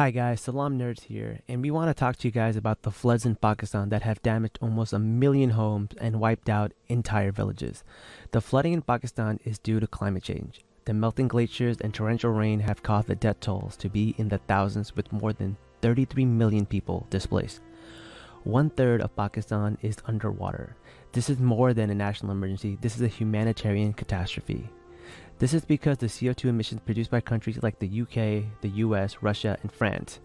Hi guys, Salaam Nerds here, and we want to talk to you guys about the floods in Pakistan that have damaged almost a million homes and wiped out entire villages. The flooding in Pakistan is due to climate change. The melting glaciers and torrential rain have caused the death tolls to be in the thousands with more than 33 million people displaced. One third of Pakistan is underwater. This is more than a national emergency, this is a humanitarian catastrophe. This is because the CO2 emissions produced by countries like the UK, the US, Russia, and France.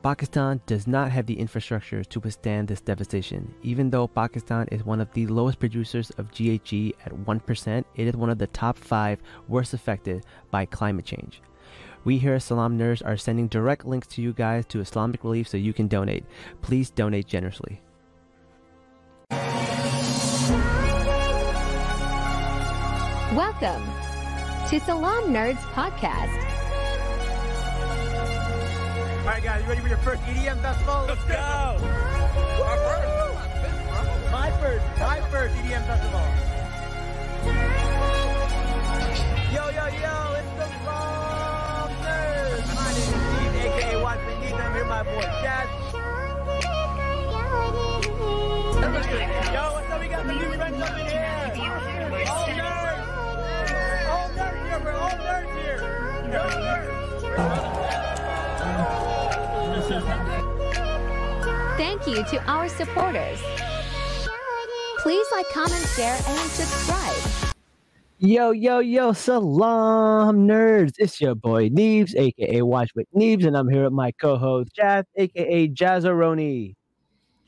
Pakistan does not have the infrastructure to withstand this devastation. Even though Pakistan is one of the lowest producers of GHG at 1%, it is one of the top 5 worst affected by climate change. We here at Salaam Nerds are sending direct links to you guys to Islamic Relief so you can donate. Please donate generously. Welcome to Salaam Nerds Podcast. All right, guys, you ready for your first EDM festival? Let's go! Oh, my first, my first EDM festival. Yo, yo, yo, it's the Salaam Nerds. My name is Steve, aka Watson Neat. I'm here with my boy Jazz. Yo, what's up? We got some new friends up in here. Thank you to our supporters. Please like, comment, share, and subscribe. Yo, yo, yo, salaam nerds. It's your boy Neebs, aka Watch with Neebs, and I'm here with my co-host Jazz, aka Jazzaroni.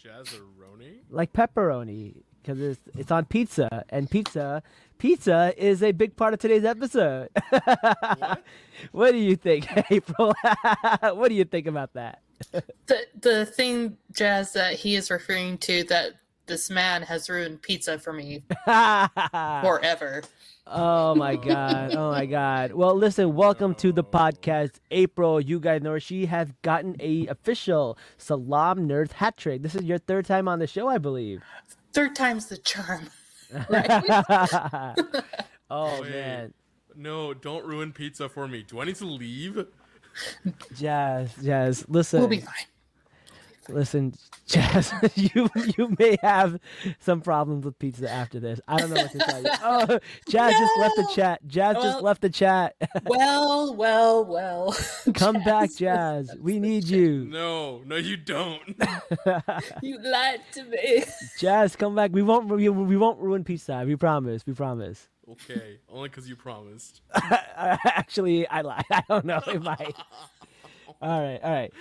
Jazzaroni? Like pepperoni, because it's it's on pizza, and pizza pizza is a big part of today's episode. What? what do you think, April? what do you think about that? the the thing jazz that he is referring to that this man has ruined pizza for me forever Oh my god. Oh my god. Well, listen, welcome to the podcast. April, you guys know her. She has gotten a official Salaam Nerds hat trick. This is your third time on the show, I believe. third time's the charm oh Wait. man. No, don't ruin pizza for me. Do I need to leave? Jazz, Jazz, listen. we'll be fine Listen, Jazz, you you may have some problems with pizza after this. I don't know what to tell you. Oh, Jazz just left the chat. Jazz just left the chat. well well well Come back, Jazz. We need you. No, no, you don't. you lied to me Jazz, come back. We won't we, we won't ruin pizza. We promise. We promise. okay, only because you promised. Actually, I lied. I don't know if I. all right, all right.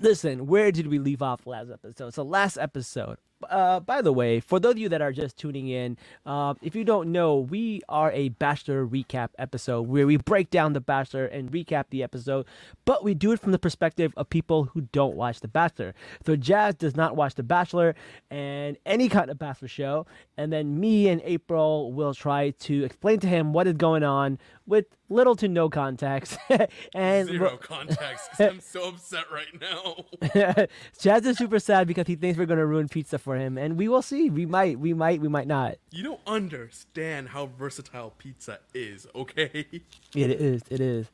Listen, where did we leave off last episode? So last episode. Uh, by the way, for those of you that are just tuning in, uh, if you don't know, we are a Bachelor recap episode where we break down the Bachelor and recap the episode, but we do it from the perspective of people who don't watch the Bachelor. So Jazz does not watch the Bachelor and any kind of Bachelor show, and then me and April will try to explain to him what is going on with little to no context. and Zero context. I'm so upset right now. Jazz is super sad because he thinks we're gonna ruin pizza for him, and we will see. We might, we might, we might not. You don't understand how versatile pizza is, okay? It is, it is.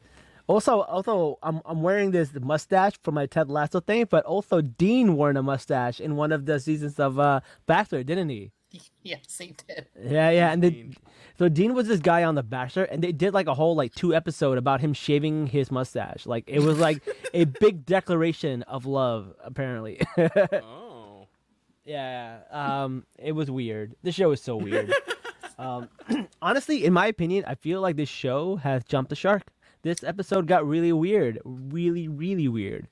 Also, also, I'm I'm wearing this mustache for my Ted Lasso thing, but also Dean wore a mustache in one of the seasons of uh, Bachelor, didn't he? yes he did Yeah, yeah. And the, Dean. so Dean was this guy on The Bachelor, and they did like a whole like two episode about him shaving his mustache. Like it was like a big declaration of love, apparently. Oh. Yeah, um, it was weird. The show is so weird. um, honestly, in my opinion, I feel like this show has jumped the shark. This episode got really weird, really, really weird.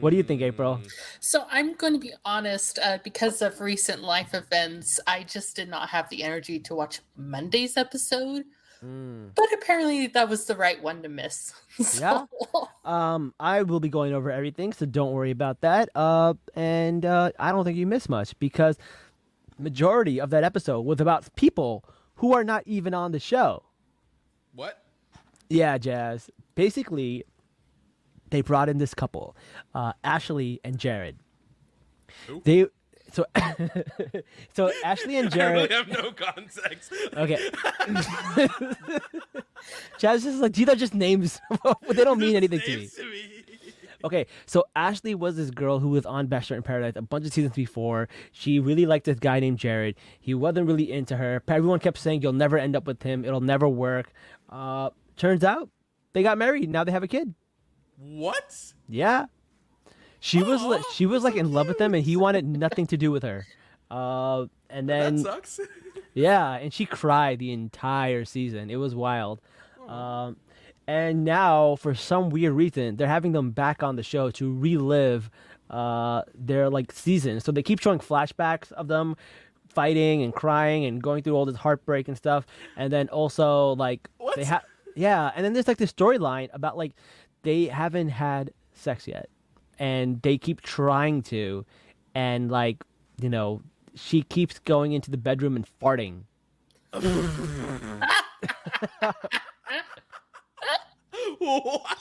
What do you think, April? so i'm going to be honest uh, because of recent life events i just did not have the energy to watch monday's episode Mm. but apparently that was the right one to miss Yeah. So- Um, I will be going over everything, so don't worry about that. Uh, and uh, I don't think you missed much because majority of that episode was about people who are not even on the show. What? Yeah, Jazz. Basically, they brought in this couple, uh, Ashley and Jared. Who? They so so Ashley and I really Jared. have no context. Okay. Jazz is like these are just names. but they don't mean anything to me. To me. Okay, so Ashley was this girl who was on Bachelor in Paradise a bunch of seasons before. She really liked this guy named Jared. He wasn't really into her. Everyone kept saying you'll never end up with him. It'll never work. Uh, turns out they got married. Now they have a kid. What? Yeah. She was Aw, like she was so like in love with him and he wanted nothing to do with her. Uh, and That then sucks. yeah, and she cried the entire season. It was wild. Um, and now, for some weird reason, they're having them back on the show to relive uh, their like season. So they keep showing flashbacks of them fighting and crying and going through all this heartbreak and stuff. And then also like What? they have yeah. And then there's like this storyline about like they haven't had sex yet, and they keep trying to, and like you know she keeps going into the bedroom and farting. what?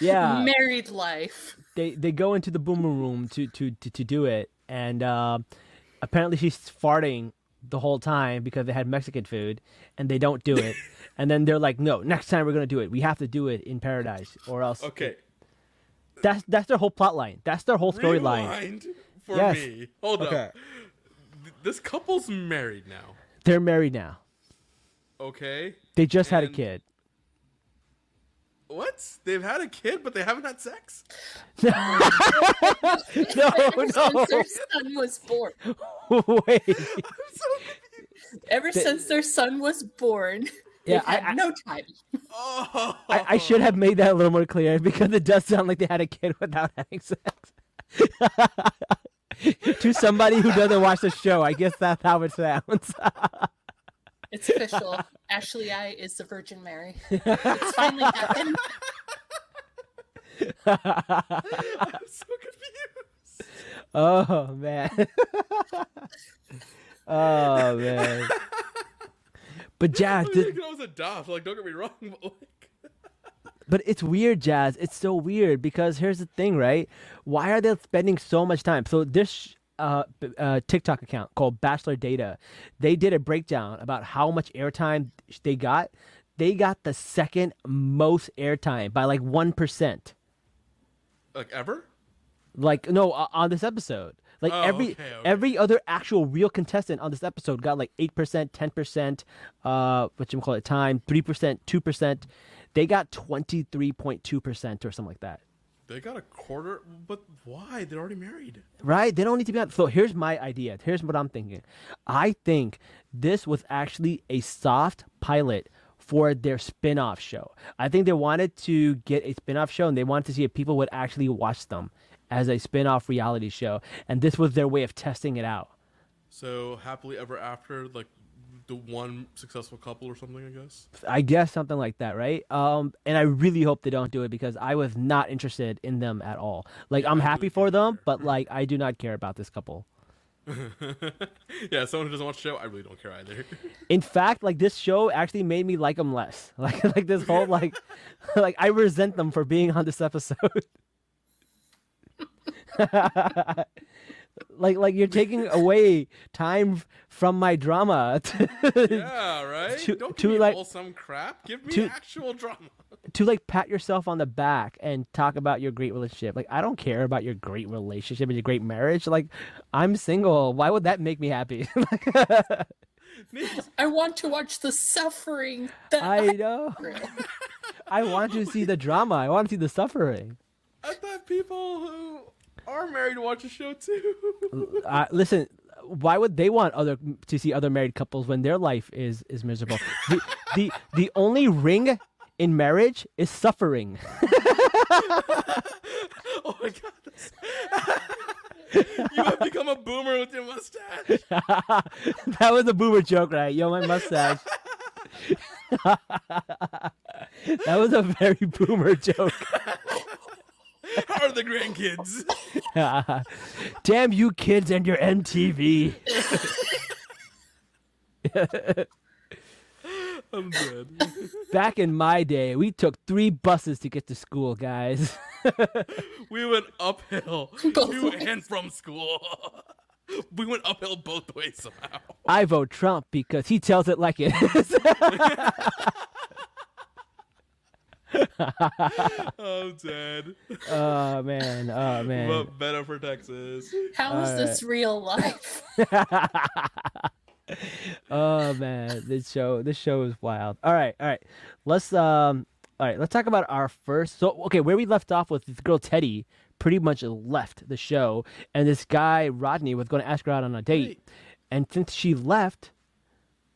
Yeah, Married life. they they go into the boomer room to to to, to do it, and uh, apparently she's farting the whole time because they had Mexican food, and they don't do it. and then they're like, "No, next time we're gonna do it. We have to do it in paradise, or else." Okay. That's that's their whole plot line. That's their whole storyline. Rewind for Yes. me. Hold Okay. up. This couple's married now. They're married now. Okay. They just had a kid. What? They've had a kid, but they haven't had sex? No, no. Since their son was born. wait. I'm so confused. Ever since their son was born, Yeah, they've had I- I- no time. Oh. I, I should have made that a little more clear because it does sound like they had a kid without having sex. to somebody who doesn't watch the show, I guess that's how it sounds. It's official. Ashley I is the Virgin Mary. It's finally happened. I'm so confused. oh man. oh man. But Jazz, I th- you can always adopt. Like, don't get me wrong, but like, but it's weird, Jazz. It's so weird because here's the thing, right? Why are they spending so much time? So this uh, uh, TikTok account called Bachelor Data, they did a breakdown about how much airtime they got. They got the second most airtime by like one percent. like ever? Like no, on this episode. Like Oh, every okay, okay. every other actual real contestant on this episode got like eight percent, ten percent, uh, what you call it, time, three percent, two percent. They got twenty three point two percent or something like that. They got a quarter, but why? They're already married. Right? They don't need to be on. So here's my idea. Here's what I'm thinking. I think this was actually a soft pilot for their spin-off show. I think they wanted to get a spin-off show and they wanted to see if people would actually watch them as a spin-off reality show. And this was their way of testing it out. So happily ever after, like the one successful couple or something, I guess. I guess something like that, right? Um, and I really hope they don't do it because I was not interested in them at all. Like I'm happy really for them, either. but like I do not care about this couple. yeah, someone who doesn't watch the show, I really don't care either. In fact, like this show actually made me like them less. Like like this whole like like I resent them for being on this episode. like like you're taking away time from my drama to, yeah, right. To- don't give to, me like- wholesome crap. Give me to- actual drama. to like pat yourself on the back and talk about your great relationship. Like I don't care about your great relationship and your great marriage. Like I'm single. Why would that make me happy? I want to watch the suffering that I I know. I want to see the drama. I want to see the suffering. I thought people who are married to watch the show too. uh, listen, why would they want other to see other married couples when their life is is miserable? the the the only ring in marriage is suffering. oh my god. you have become a boomer with your mustache. that was a boomer joke, right? Yo, my mustache. that was a very boomer joke. How are the grandkids? Damn you kids and your MTV. I'm dead. Back in my day, we took three buses to get to school, guys. We went uphill Both to ways. and from school. We went uphill both ways somehow. I vote Trump because he tells it like it is. I'm dead. oh man, oh man. But better for Texas. How is this real life? oh man, this show this show is wild. All right, all right. Let's um all right, let's talk about our first so okay, where we left off with this girl Teddy pretty much left the show and this guy Rodney was going to ask her out on a date. Wait. And since she left,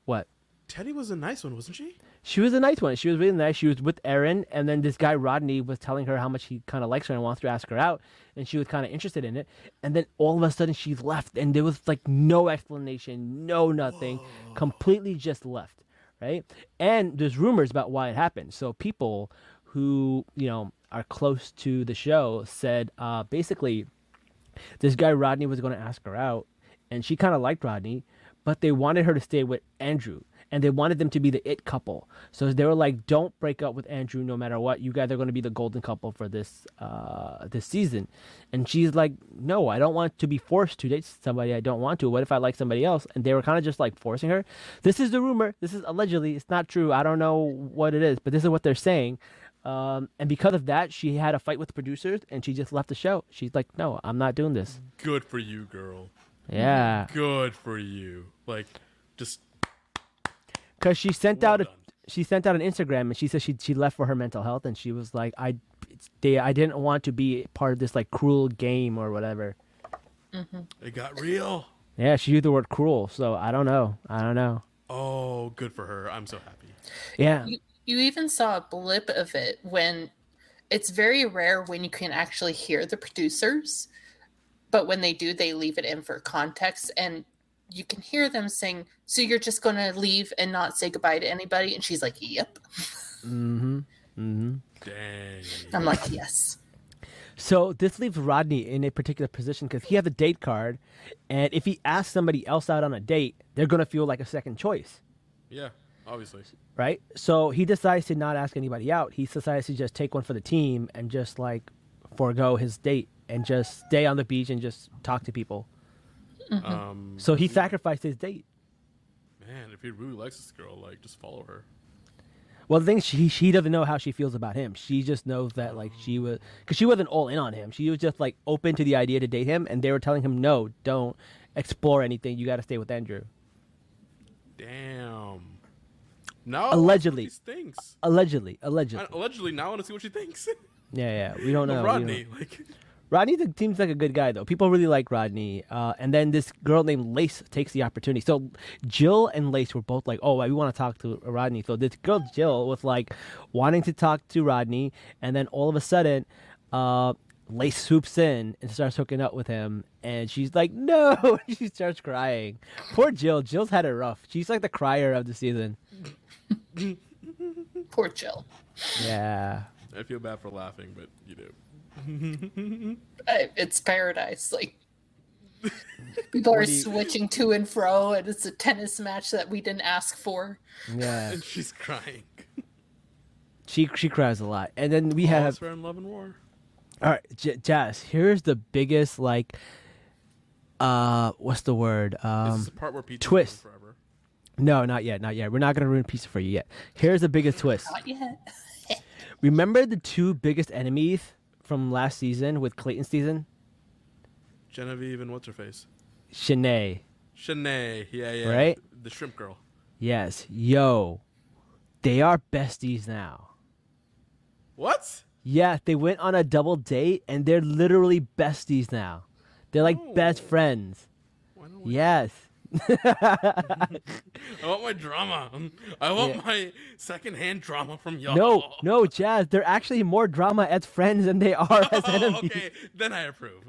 what? Teddy was a nice one, wasn't she? She was a nice one. She was really nice. She was with Erin, and then this guy Rodney was telling her how much he kind of likes her and wants to ask her out, and she was kind of interested in it. And then all of a sudden she left, and there was like no explanation, no nothing, completely just left, right? And there's rumors about why it happened. So people who you know are close to the show said uh, basically this guy Rodney was going to ask her out, and she kind of liked Rodney, but they wanted her to stay with Andrew, and they wanted them to be the it couple. So they were like, "Don't break up with Andrew, no matter what. You guys are going to be the golden couple for this uh, this season." And she's like, "No, I don't want to be forced to date somebody I don't want to. What if I like somebody else?" And they were kind of just like forcing her. This is the rumor. This is allegedly. It's not true. I don't know what it is, but this is what they're saying. Um, and because of that, she had a fight with the producers, and she just left the show. She's like, "No, I'm not doing this." Good for you, girl. Yeah, Good for you. Like, just because she sent Well out a done. she sent out an Instagram, and she said she she left for her mental health, and she was like, "I they I didn't want to be part of this like cruel game or whatever." Mm-hmm. it got real. Yeah, she used the word cruel, so I don't know. I don't know. Oh, good for her. I'm so happy. Yeah, you, you even saw a blip of it when it's very rare when you can actually hear the producers, but when they do, they leave it in for context and you can hear them saying, So you're just going to leave and not say goodbye to anybody? And she's like, Yep. mm-hmm, mm-hmm. Dang. I'm like, Yes. So this leaves Rodney in a particular position because he has a date card, and if he asks somebody else out on a date, they're gonna feel like a second choice. Yeah, obviously. right? So he decides to not ask anybody out. He decides to just take one for the team and just like forego his date and just stay on the beach and just talk to people. Um, So he sacrificed his date. man, if he really likes this girl, like, just follow her. Well, the thing is, she she doesn't know how she feels about him. She just knows that like she was because she wasn't all in on him. She was just like open to the idea to date him, and they were telling him no, don't explore anything. You got to stay with Andrew. Damn. Now Allegedly. These things. Allegedly, allegedly. allegedly, now I want to see what she thinks. Yeah, yeah. We don't know. Of we don't know. like, Rodney th- seems like a good guy, though. People really like Rodney. Uh, and then this girl named Lace takes the opportunity. So Jill and Lace were both like, "Oh, we want to talk to Rodney." So this girl Jill was like wanting to talk to Rodney, and then all of a sudden, uh, Lace swoops in and starts hooking up with him, and she's like, "No!" she starts crying. Poor Jill. Jill's had it rough. She's like the crier of the season. Poor Jill. Yeah. I feel bad for laughing, but you do. I, it's paradise. Like, people are you- switching to and fro, and it's a tennis match that we didn't ask for. Yeah. And she's crying. She she cries a lot, and then we All have is in love and war. All right, J- Jazz. Here's the biggest like, uh, what's the word? This Um, is the part where Pete twist. forever. no, not yet, not yet. We're not gonna ruin pizza for you yet. Here's the biggest twist. Not yet. Remember the two biggest enemies from last season with Clayton season? Genevieve and what's her face? Shanae. Shanae. Yeah, yeah. Right? The shrimp girl. Yes. Yo, they are besties now. What? Yeah, they went on a double date and they're literally besties now. They're like best Oh. friends. Don't we? Yes. I want my drama. I want Yeah. my secondhand drama from y'all. No, no, Jazz. They're actually more drama as friends than they are as Oh, enemies. okay, then I approve.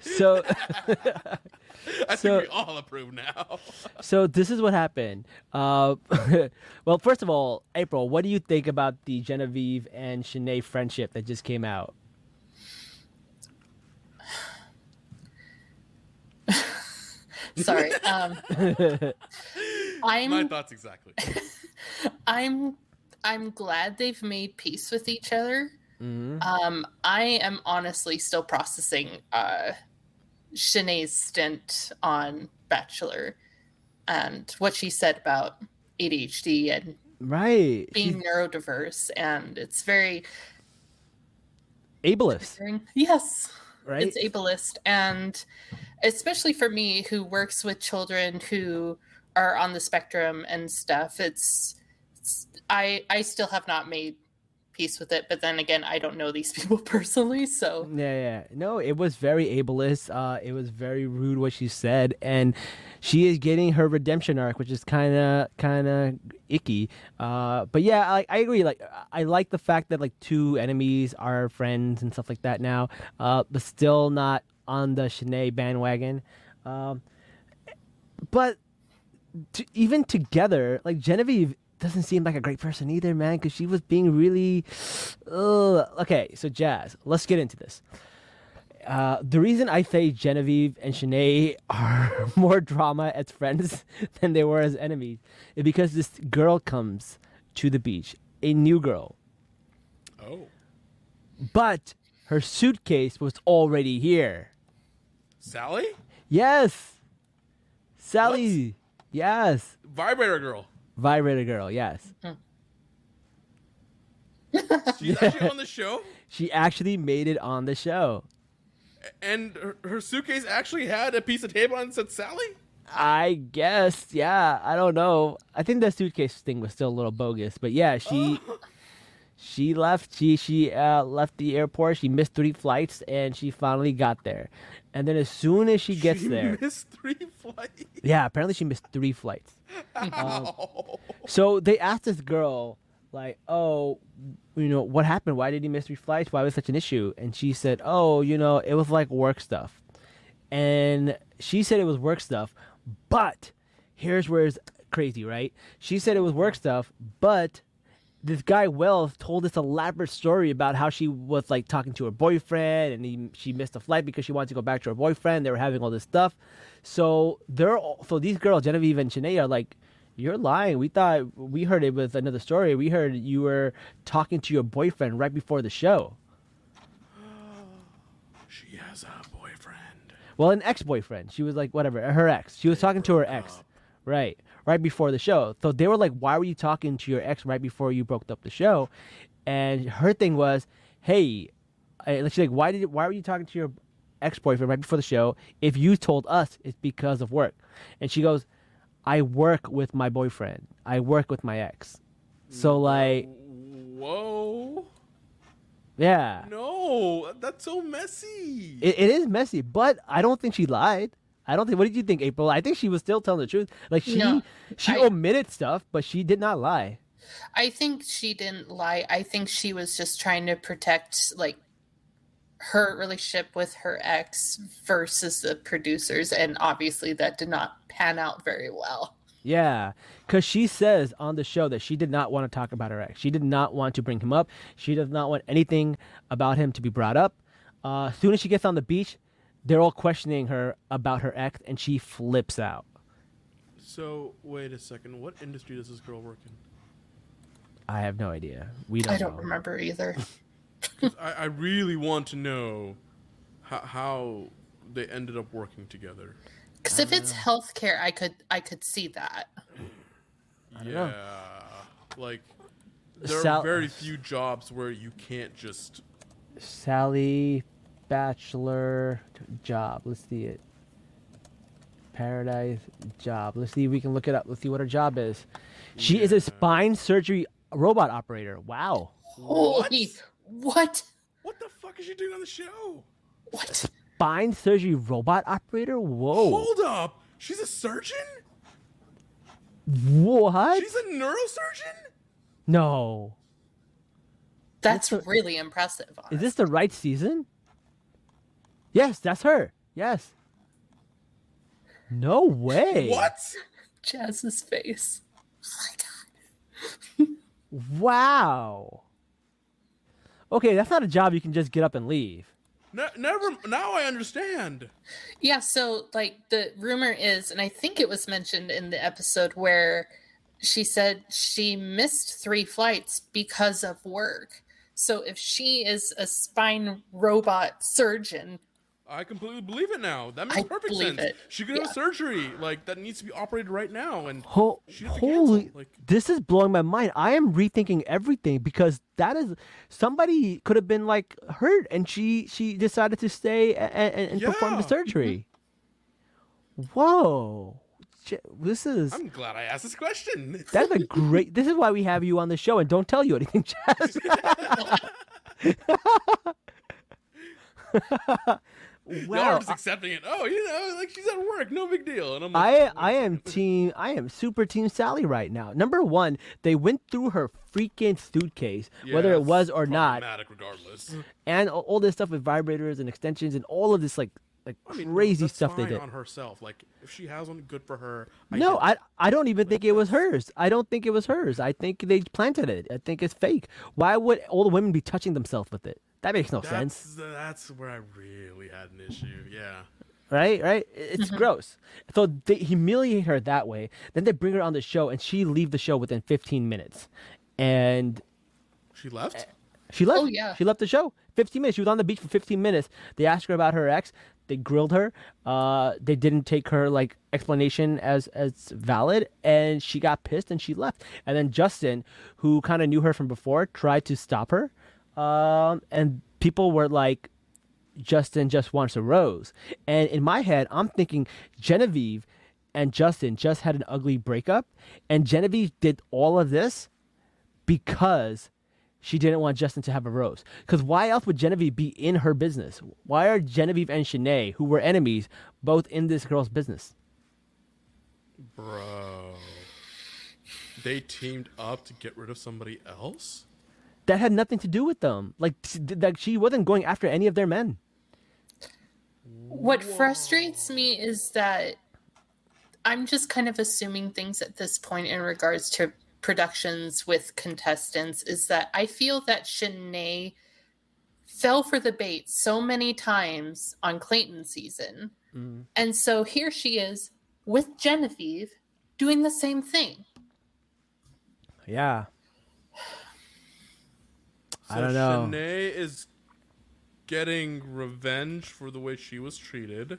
So, I So- think we all approve now. so this is what happened. Uh, well, first of all, April, what do you think about the Genevieve and Shanae friendship that just came out? Sorry. Um, I'm My thoughts exactly. I'm I'm glad they've made peace with each other. Mhm. Um, I am honestly still processing uh, Shanae's stint on Bachelor and what she said about ADHD and right. being neurodiverse, and it's very ableist, yes, right? it's ableist and especially for me who works with children who are on the spectrum and stuff it's, it's i i still have not made peace with it but then again i don't know these people personally so Yeah, yeah. No, it was very ableist. Uh, it was very rude what she said, and she is getting her redemption arc, which is kind of kind of icky. Uh, but yeah, I, I agree. Like, I like the fact that like two enemies are friends and stuff like that now, uh, but still not on the Shanae bandwagon. Um, but to, even together, like Genevieve doesn't seem like a great person either, man, because she was being really. Ugh. Okay, so Jazz, let's get into this. Uh, the reason I say Genevieve and Shanae are more drama as friends than they were as enemies is because this girl comes to the beach, a new girl, Oh. but her suitcase was already here. Sally? Yes, Sally. Yes, Vibrator girl. vibrator girl. Yes, She's actually on the show, she actually made it on the show. and her, her suitcase actually had a piece of tape on it that said Sally. I guess, yeah. I don't know. I think the suitcase thing was still a little bogus, but yeah, she she left. She she uh, left the airport. She missed three flights, and she finally got there. And then as soon as she gets she there, missed three flights. yeah, apparently she missed three flights. Ow. So they asked this girl, like, "Oh, you know, what happened? Why did he miss three flights? Why was such an issue?" And she said, "Oh, you know, it was like work stuff." And she said it was work stuff, but here's where it's crazy, right? She said it was work stuff, but this guy Wells told this elaborate story about how she was like talking to her boyfriend and he, she missed a flight because she wanted to go back to her boyfriend. They were having all this stuff. So they're all, so these girls, Genevieve and Shanae, are like, you're lying. We thought we heard it was another story. We heard you were talking to your boyfriend right before the show. She has a boyfriend. Well, an ex-boyfriend. She was like, whatever, her ex. She was talking to her ex, right, right before the show. So they were like, why were you talking to your ex right before you broke up the show? And her thing was, hey, she's like, why did, why were you talking to your ex-boyfriend right before the show? If you told us it's because of work, and she goes, I work with my boyfriend. I work with my ex. So like, Whoa. yeah, No, that's so messy. it, it is messy, but I don't think she lied. I don't think. What did you think, April? I think she was still telling the truth. Like she No, she I- omitted stuff, but she did not lie. i think she didn't lie i think she was just trying to protect like her relationship with her ex versus the producers and obviously that did not pan out very well Yeah, because she says on the show that she did not want to talk about her ex. She did not want to bring him up. She does not want anything about him to be brought up. Uh, as soon as she gets on the beach, they're all questioning her about her act, and she flips out. so wait a second. What industry does this girl work in? I have no idea. We don't. i don't know. remember either. I, I really want to know how, how they ended up working together. because if it's healthcare i could i could see that don't Yeah, know. like there Sal- are very few jobs where you can't just. Sally Bachelor job. Let's see it. Paradise job. Let's see if we can look it up. Let's see what her job is. She is a spine surgery robot operator. Wow. holy what What the fuck is she doing on the show? what Spine surgery robot operator? Whoa. Hold up, she's a surgeon. What? She's a neurosurgeon. No. that's What's the- really impressive Is this the right season? Yes, that's her. Yes. No way. What? jazz's face Oh my god. Wow. Okay, that's not a job you can just get up and leave. Ne- never. Now I understand. Yeah, so like the rumor is, and I think it was mentioned in the episode where she said she missed three flights because of work. So if she is a spine robot surgeon, I completely believe it now. That makes I perfect sense. it. She could have surgery like that needs to be operated right now, and Ho- she had to holy, like- this is blowing my mind. I am rethinking everything because that is somebody could have been like hurt, and she she decided to stay and, and, and perform the surgery. Mm-hmm. Whoa, this is I'm glad I asked this question. that's a great. This is why we have you on the show, and don't tell you anything, Jazz. Wow, are just accepting it. Oh, you know, like she's at work, no big deal. And I'm like, I I am team I am super team Sally right now. Number one, they went through her freaking suitcase, yeah, whether it was or not, regardless. and all, this stuff with vibrators and extensions and all of this like like I mean, crazy that's stuff they did. on herself. Like if she has one, good for her. I No, I I don't even think it was hers. I don't think it was hers. I think they planted it. I think it's fake. Why would all the women be touching themselves with it? That makes no sense. That's that's where I really had an issue. Yeah. right? Right? It's gross. So they humiliate her that way. Then they bring her on the show, and she leave the show within 15 minutes, and She left. she left. Oh, yeah. she left the show. 15 minutes. She was on the beach for 15 minutes. They asked her about her ex. They grilled her. Uh, they didn't take her like explanation as as valid, and she got pissed and she left. And then Justin, who kind of knew her from before, tried to stop her. Um, and people were like, Justin just wants a rose. And in my head, I'm thinking Genevieve and Justin just had an ugly breakup, and Genevieve did all of this because she didn't want Justin to have a rose. Because why else would Genevieve be in her business? Why are Genevieve and Shanae, who were enemies, both in this girl's business? Bro. They teamed up to get rid of somebody else? That had nothing to do with them. Like, like she wasn't going after any of their men. What frustrates me is that I'm just kind of assuming things at this point in regards to productions with contestants is that I feel that Shanae fell for the bait so many times on Clayton season. Mm. And so here she is with Genevieve doing the same thing. Yeah. I So don't know. Shanae is getting revenge for the way she was treated.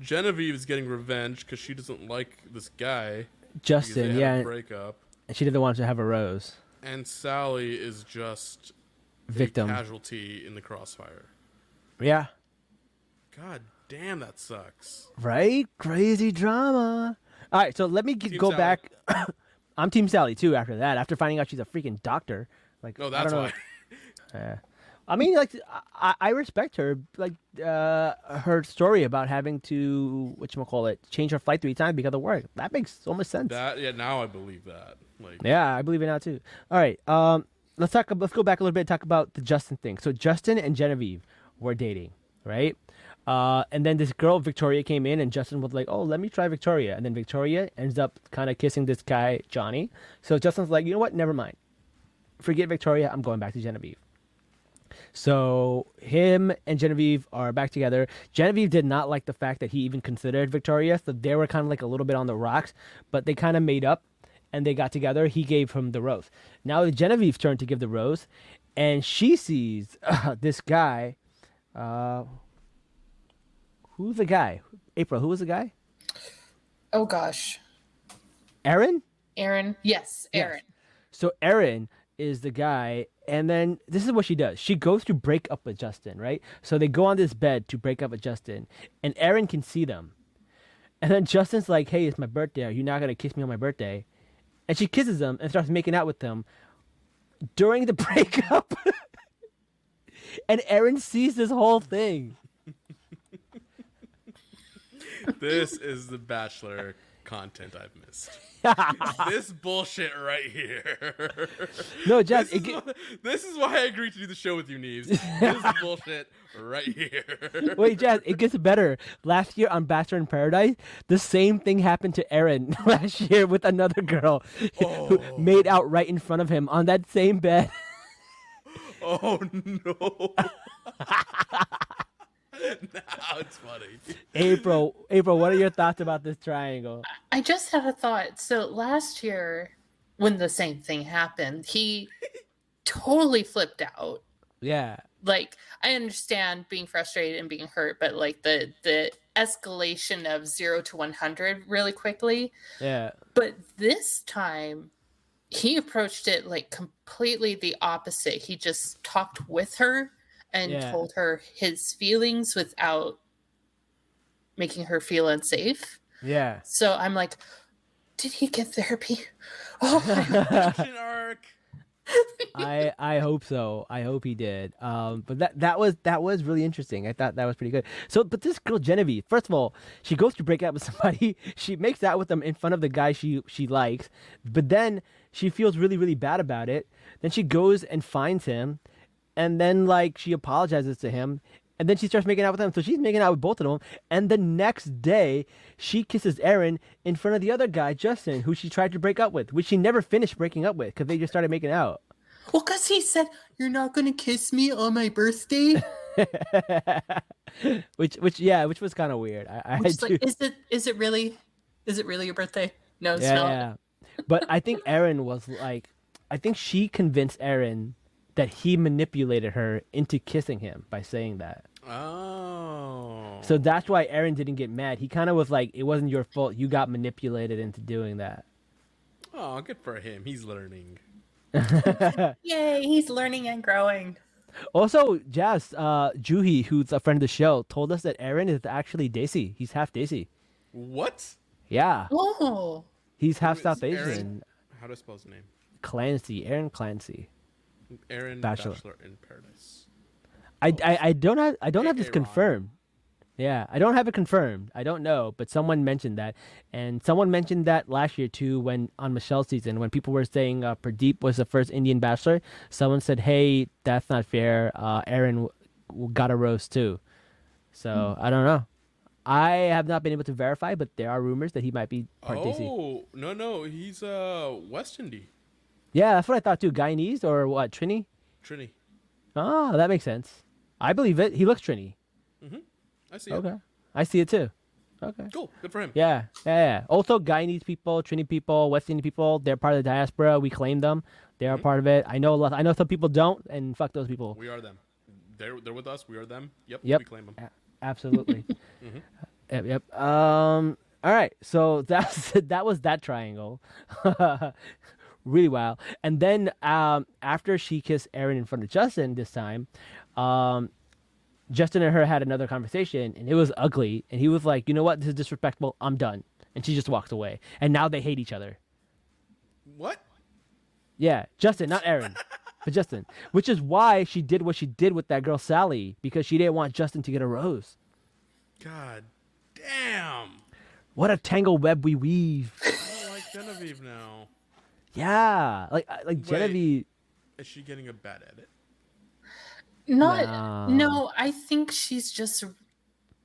Genevieve is getting revenge because she doesn't like this guy. Justin, yeah, breakup. and she didn't want to have a rose. And Sally is just a Victim. casualty in the crossfire. Yeah. God damn, that sucks. Right? Crazy drama. All right, so let me g- go Sally. back. I'm Team Sally too. After that, after finding out she's a freaking doctor, like No, I that's don't know. why. Yeah. I mean, like I, I respect her, like uh, her story about having to what you call it, change her flight three times because of work. That makes so much sense. That yeah, now I believe that. Like Yeah, I believe it now too. All right, um, let's talk. Let's go back a little bit. and Talk about the Justin thing. So Justin and Genevieve were dating, right? Uh, and then this girl Victoria came in, and Justin was like, "Oh, let me try Victoria." And then Victoria ends up kind of kissing this guy Johnny. So Justin's like, "You know what? Never mind. Forget Victoria. I'm going back to Genevieve." So him and Genevieve are back together. Genevieve did not like the fact that he even considered Victoria, so they were kind of like a little bit on the rocks. But they kind of made up, and they got together. He gave him the rose. Now it's Genevieve's turn to give the rose, and she sees uh, this guy. Uh, who's the guy? April. Who was the guy? Oh gosh. Aaron. Aaron. Yes, Yes. Aaron. So Aaron is the guy, and then this is what she does. She goes to break up with Justin, right? So they go on this bed to break up with Justin, and Aaron can see them. And then Justin's like, "Hey, it's my birthday. Are you not gonna kiss me on my birthday?" And she kisses him and starts making out with them during the breakup. and Aaron sees this whole thing. this is the Bachelor content I've missed. this bullshit right here. No, Jazz, This is, why, this is why I agreed to do the show with you, Neebs. This is bullshit right here. Wait, Jazz, it gets better. Last year on Bachelor in Paradise, the same thing happened to Aaron last year with another girl who oh. made out right in front of him on that same bed. Oh no. now it's funny. April, April, what are your thoughts about this triangle? I just had a thought. So last year, when the same thing happened, he totally flipped out. Yeah, like I understand being frustrated and being hurt, but like the the escalation of zero to one hundred really quickly. Yeah. But this time, he approached it like completely the opposite. He just talked with her and Yeah. told her his feelings without making her feel unsafe. Yeah. So I'm like, did he get therapy? Oh my Action arc. I I hope so. I hope he did. Um, but that that was that was really interesting. I thought that was pretty good. So, but this girl Genevieve, first of all, she goes to break up with somebody. She makes out with them in front of the guy she she likes, but then she feels really really bad about it. Then she goes and finds him, and then like she apologizes to him. And then she starts making out with him. So she's making out with both of them. And the next day, she kisses Aaron in front of the other guy, Justin, who she tried to break up with, which she never finished breaking up with because they just started making out. Well, because he said, You're not going to kiss me on my birthday? which which yeah, which was kind of weird. I, I Which is like, is it is it really is it really your birthday? No, it's yeah, not. yeah. But I think Aaron was like, I think she convinced Aaron that he manipulated her into kissing him by saying that. Oh. So that's why Aaron didn't get mad. He kind of was like, it wasn't your fault. You got manipulated into doing that. Oh, good for him. He's learning. Yay, he's learning and growing. Also, Jazz, uh, Juhi, who's a friend of the show, told us that Aaron is actually Desi. He's half Desi. What? Yeah, Oh. he's half Who is South Aaron? Asian. How do I spell his name? Clancy, Aaron Clancy. Aaron Bachelor. Bachelor, in Paradise. I, I, I don't have I don't have this confirmed. Yeah, I don't have it confirmed. I don't know, but someone mentioned that, and someone mentioned that last year too when on Michelle's season when people were saying uh, Pradeep was the first Indian bachelor. Someone said, "Hey, that's not fair. Uh, Aaron w- w- got a rose too." So I don't know. I have not been able to verify, but there are rumors that he might be part. Oh no no, he's uh West Indy. Yeah, that's what I thought too. Guyanese or what? Trini? Trini. Oh, that makes sense. I believe it. He looks Trini. Mm-hmm. I see. it. Okay, I see it too. Okay. Cool. Good for him. Yeah, yeah, yeah. Also, Guyanese people, Trini people, West Indian people, they're part of the diaspora. We claim them. They are mm-hmm. part of it. I know a lot. I know some people don't, and fuck those people. We are them. They're they're with us. We are them. Yep. Yep. We claim them. A- Absolutely. Mm-hmm. Yep, yep. Um. All right. So that's that was that triangle. really well. And then um, after she kissed Aaron in front of Justin this time, um, Justin and her had another conversation, and it was ugly. And he was like, "You know what? This is disrespectful. I'm done." And she just walked away. And now they hate each other. What? Yeah, Justin, not Aaron, but Justin. Which is why she did what she did with that girl Sally because she didn't want Justin to get a rose. God damn. What a tangle web we weave. I don't like Genevieve now. Yeah, like I- like Genevieve. Is she getting a bad edit? Not No. no, I think she's just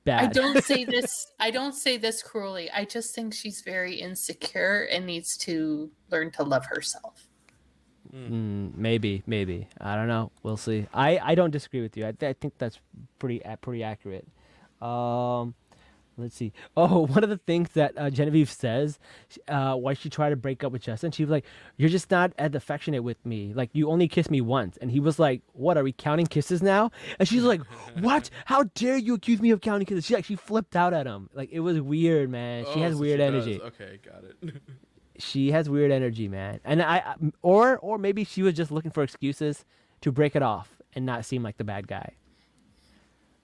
Bad. I don't say this I don't say this cruelly. I just think she's very insecure and needs to learn to love herself. Mm, maybe, maybe. I don't know. We'll see. I, I don't disagree with you. I, th- I think that's pretty uh, pretty accurate. Um, let's see. Oh, one of the things that uh, Genevieve says, uh, why she tried to break up with Justin, she was like, "You're just not as affectionate with me. Like you only kissed me once." And he was like, "What? Are we counting kisses now?" And she's like, "What? How dare you accuse me of counting kisses?" She actually flipped out at him. Like it was weird, man. She Oh, has so weird does. energy. Okay, got it. she has weird energy, man. And I, I or or maybe she was just looking for excuses to break it off and not seem like the bad guy.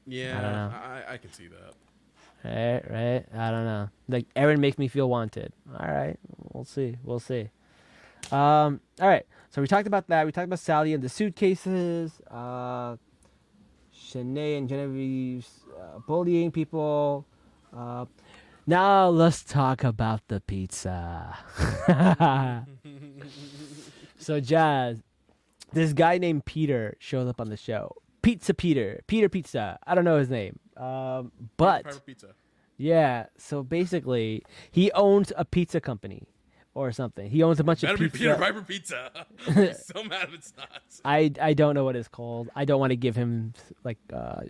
yeah, know. I, I can see that. Right, right. I don't know. Like Aaron makes me feel wanted. All right, we'll see. We'll see. Um. All right. So we talked about that. We talked about Sally and the suitcases. Uh, Shanae and Genevieve uh, bullying people. Uh, now let's talk about the pizza. so Jazz, this guy named Peter shows up on the show. Pizza Peter, Peter Pizza. I don't know his name, um, but Private pizza. yeah. So basically, he owns a pizza company or something. He owns a bunch of be pizza. Peter Piper Pizza. I'm so mad if it's not. I I don't know what it's called. I don't want to give him like uh, uh,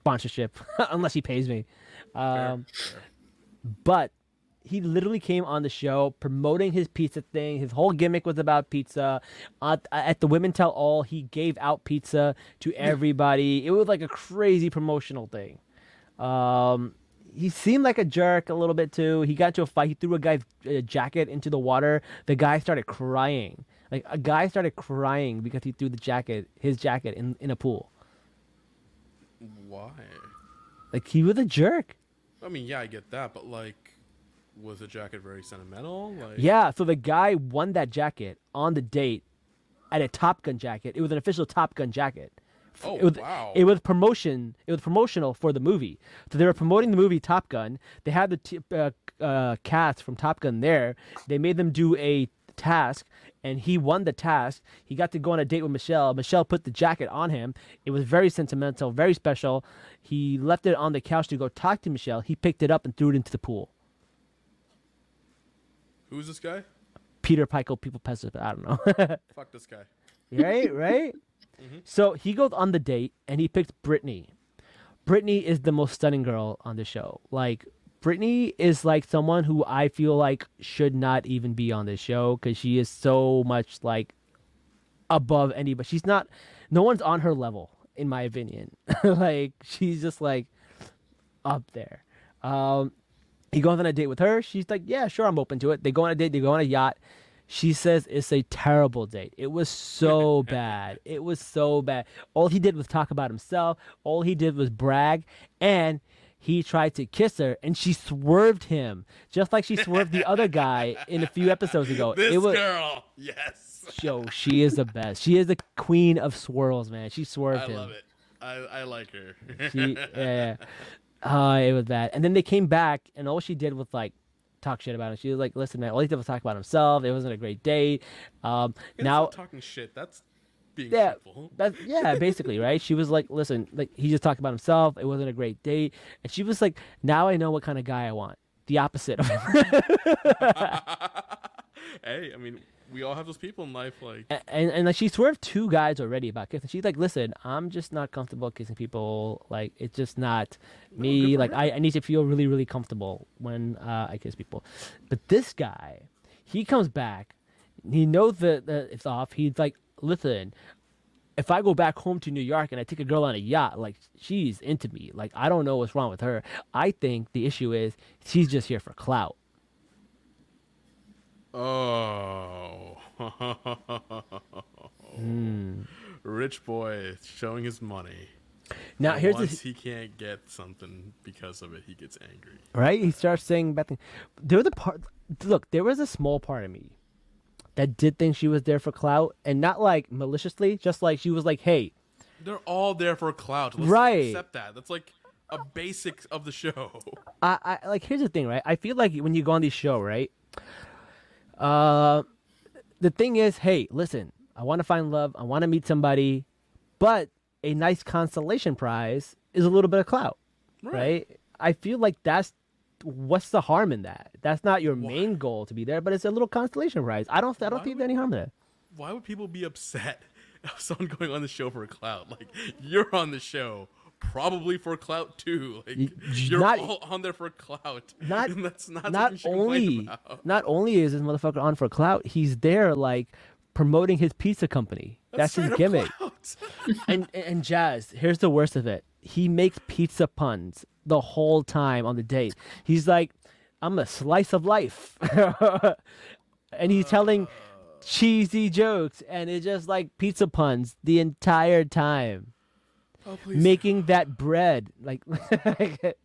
sponsorship unless he pays me. Fair, Um, fair. but he literally came on the show promoting his pizza thing. His whole gimmick was about pizza. At, at the Women Tell All, he gave out pizza to everybody. it was like a crazy promotional thing. Um, he seemed like a jerk a little bit too. He got into a fight. He threw a guy's uh, jacket into the water. The guy started crying. Like a guy started crying because he threw the jacket, his jacket, in in a pool. Why? Like he was a jerk. I mean, yeah, I get that, but like, was the jacket very sentimental? Like, Yeah, so the guy won that jacket on the date at a Top Gun jacket. It was an official Top Gun jacket. Oh it was, wow. It was promotion. It was promotional for the movie. So they were promoting the movie Top Gun. They had the t- uh, uh, cast from Top Gun there. They made them do a task, and he won the task. He got to go on a date with Michelle. Michelle put the jacket on him. It was very sentimental, very special. He left it on the couch to go talk to Michelle. He picked it up and threw it into the pool. Who's this guy? Peter Pikel, people pest I don't know. Fuck this guy. right? Right? So he goes on the date and he picks Brittany. Brittany is the most stunning girl on the show. Like, Brittany is like someone who I feel like should not even be on this show because she is so much like above anybody. She's not, no one's on her level, in my opinion. like, she's just like up there. Um, he goes on a date with her. She's like, yeah, sure, I'm open to it. They go on a date. They go on a yacht. She says it's a terrible date. It was so bad. It was so bad. All he did was talk about himself. All he did was brag, and he tried to kiss her, and she swerved him, just like she swerved the other guy in a few episodes ago. This it was, girl. Yes. Yo, she is the best. She is the queen of swirls, man. She swerved I him. love it. I, I like her. She, yeah, yeah. Uh, it was bad. And then they came back, and all she did was like talk shit about him. She was like, "Listen, man, all he did was talk about himself. It wasn't a great date." Um, That's now, not talking shit. That's being yeah, that's yeah, basically, right? She was like, "Listen, like he just talked about himself. It wasn't a great date," and she was like, "Now I know what kind of guy I want. The opposite of him." hey, I mean, we all have those people in life. Like, and, and and like she swerved two guys already about kissing. She's like, "Listen, I'm just not comfortable kissing people. Like it's just not me. for Like. I, I need to feel really really comfortable when uh, I kiss people." But this guy, he comes back. He knows that, that it's off. He's like, "Listen." If I go back home to New York and I take a girl on a yacht, like she's into me. Like I don't know what's wrong with her. I think the issue is she's just here for clout. Oh, rich boy showing his money. Now And here's the he can't get something because of it, he gets angry. right? He starts saying bad things. There was a part. Look, there was a small part of me that did think she was there for clout, and not like maliciously, just like she was like, "Hey, They're all there for clout. Let's Right. accept that. That's like a basic of the show. I, I like." Here's the thing, right? I feel like when you go on these show, right? Uh, the thing is, hey, listen, I want to find love. I want to meet somebody, but a nice consolation prize is a little bit of clout, right? I feel like that's what's the harm in that? That's not your main goal to be there, but it's a little consolation prize. I don't, I don't Why think would- there's any harm in that. Why would people be upset of someone going on the show for a clout? Like you're on the show probably for clout too. Like you're not- all on there for clout. Not and that's not, not something you should complain only not only is this motherfucker on for clout, he's there like promoting his pizza company. That's, his gimmick. and and Jazz, here's the worst of it. He makes pizza puns the whole time on the date. He's like, "I'm a slice of life," and he's telling uh. cheesy jokes, and it's just like pizza puns the entire time, oh making that bread like. okay.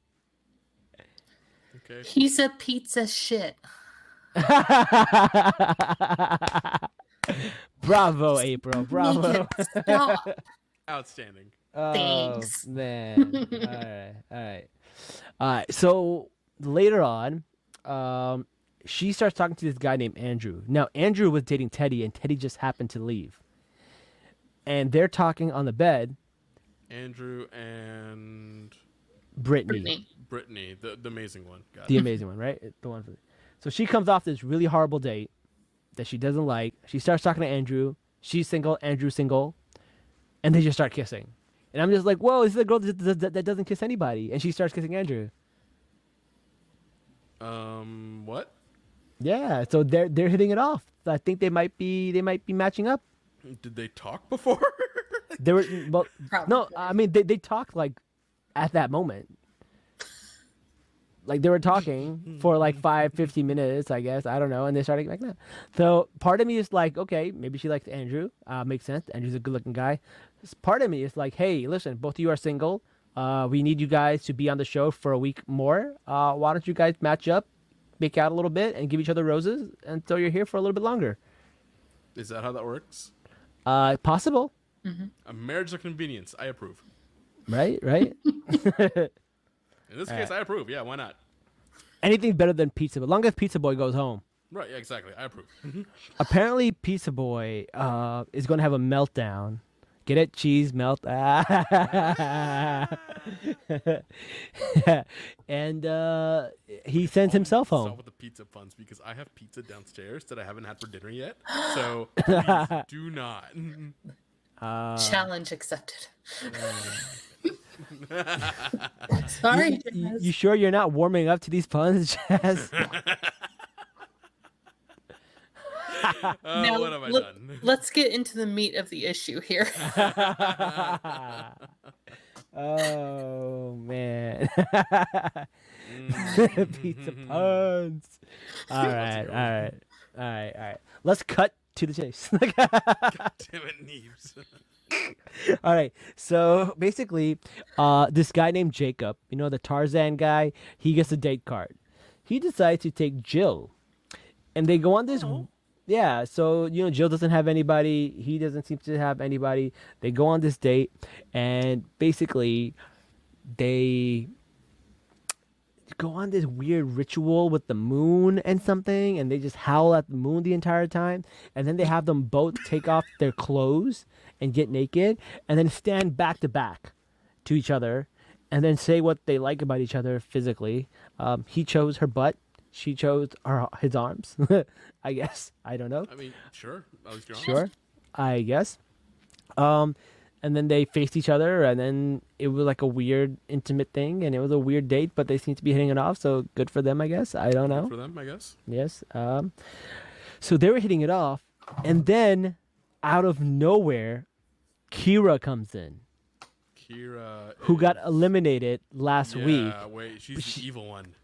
He's a pizza shit. Bravo, April. Bravo. Stop. Outstanding. Oh, Thanks. man. all right. All right. All right. So later on, um, she starts talking to this guy named Andrew. Now, Andrew was dating Teddy, and Teddy just happened to leave. And they're talking on the bed, Andrew and Brittany, Brittany. Brittany, the, the amazing one. Got the it. amazing one, right? The one. For so she comes off this really horrible date that she doesn't like. She starts talking to Andrew. She's single. Andrew's single, and they just start kissing. And I'm just like, whoa, this is a girl that, that, that doesn't kiss anybody, and she starts kissing Andrew. Um, what? Yeah, so they're they're hitting it off. I think they might be they might be matching up. Did they talk before? They were well, no, I mean they they talked like at that moment. Like they were talking for like five, 15 minutes, I guess. I don't know. And they started like that. So part of me is like, okay, maybe she likes Andrew. Uh, makes sense. Andrew's a good looking guy. Part of me is like, hey, listen, both of you are single. Uh, we need you guys to be on the show for a week more. Uh, why don't you guys match up, make out a little bit, and give each other roses until you're here for a little bit longer? Is that how that works? Uh, possible, A marriage of convenience. I approve. right? Right? In this case, I approve. Yeah, why not? Anything better than pizza, but long as Pizza Boy goes home. Right. Yeah, exactly. I approve. Apparently, Pizza Boy uh, is going to have a meltdown. Get it? Cheese melt. and uh, he sends himself Stop home. with the pizza puns because I have pizza downstairs that I haven't had for dinner yet. So do not. Uh, Challenge accepted. Sorry, you, Jazz. you sure you're not warming up to these puns, Jazz? Oh, Now, what have I let- done? Let's get into the meat of the issue here. oh man, Mm. pizza puns. All right, all right, all right, all right. Let's cut to the chase. Damn it, Neebs. all right. So basically, uh, this guy named Jacob, you know, the Tarzan guy, he gets a date card. He decides to take Jill, and they go on this. Yeah, so you know, Jill doesn't have anybody. He doesn't seem to have anybody. They go on this date, and basically, they go on this weird ritual with the moon and something, and they just howl at the moon the entire time. And then they have them both take off their clothes and get naked, and then stand back to back to each other, and then say what they like about each other physically. Um, he chose her butt. She chose her, his arms. I guess. I don't know. I mean, sure. Least. Sure, I guess. Um, and then they faced each other, and then it was like a weird, intimate thing, and it was a weird date, but they seem to be hitting it off, so good for them, I guess. I don't know. For them, I guess. Yes. Um, so they were hitting it off, and then out of nowhere, Kira comes in, Kira. who got eliminated last yeah, week. wait, she's she- the evil one.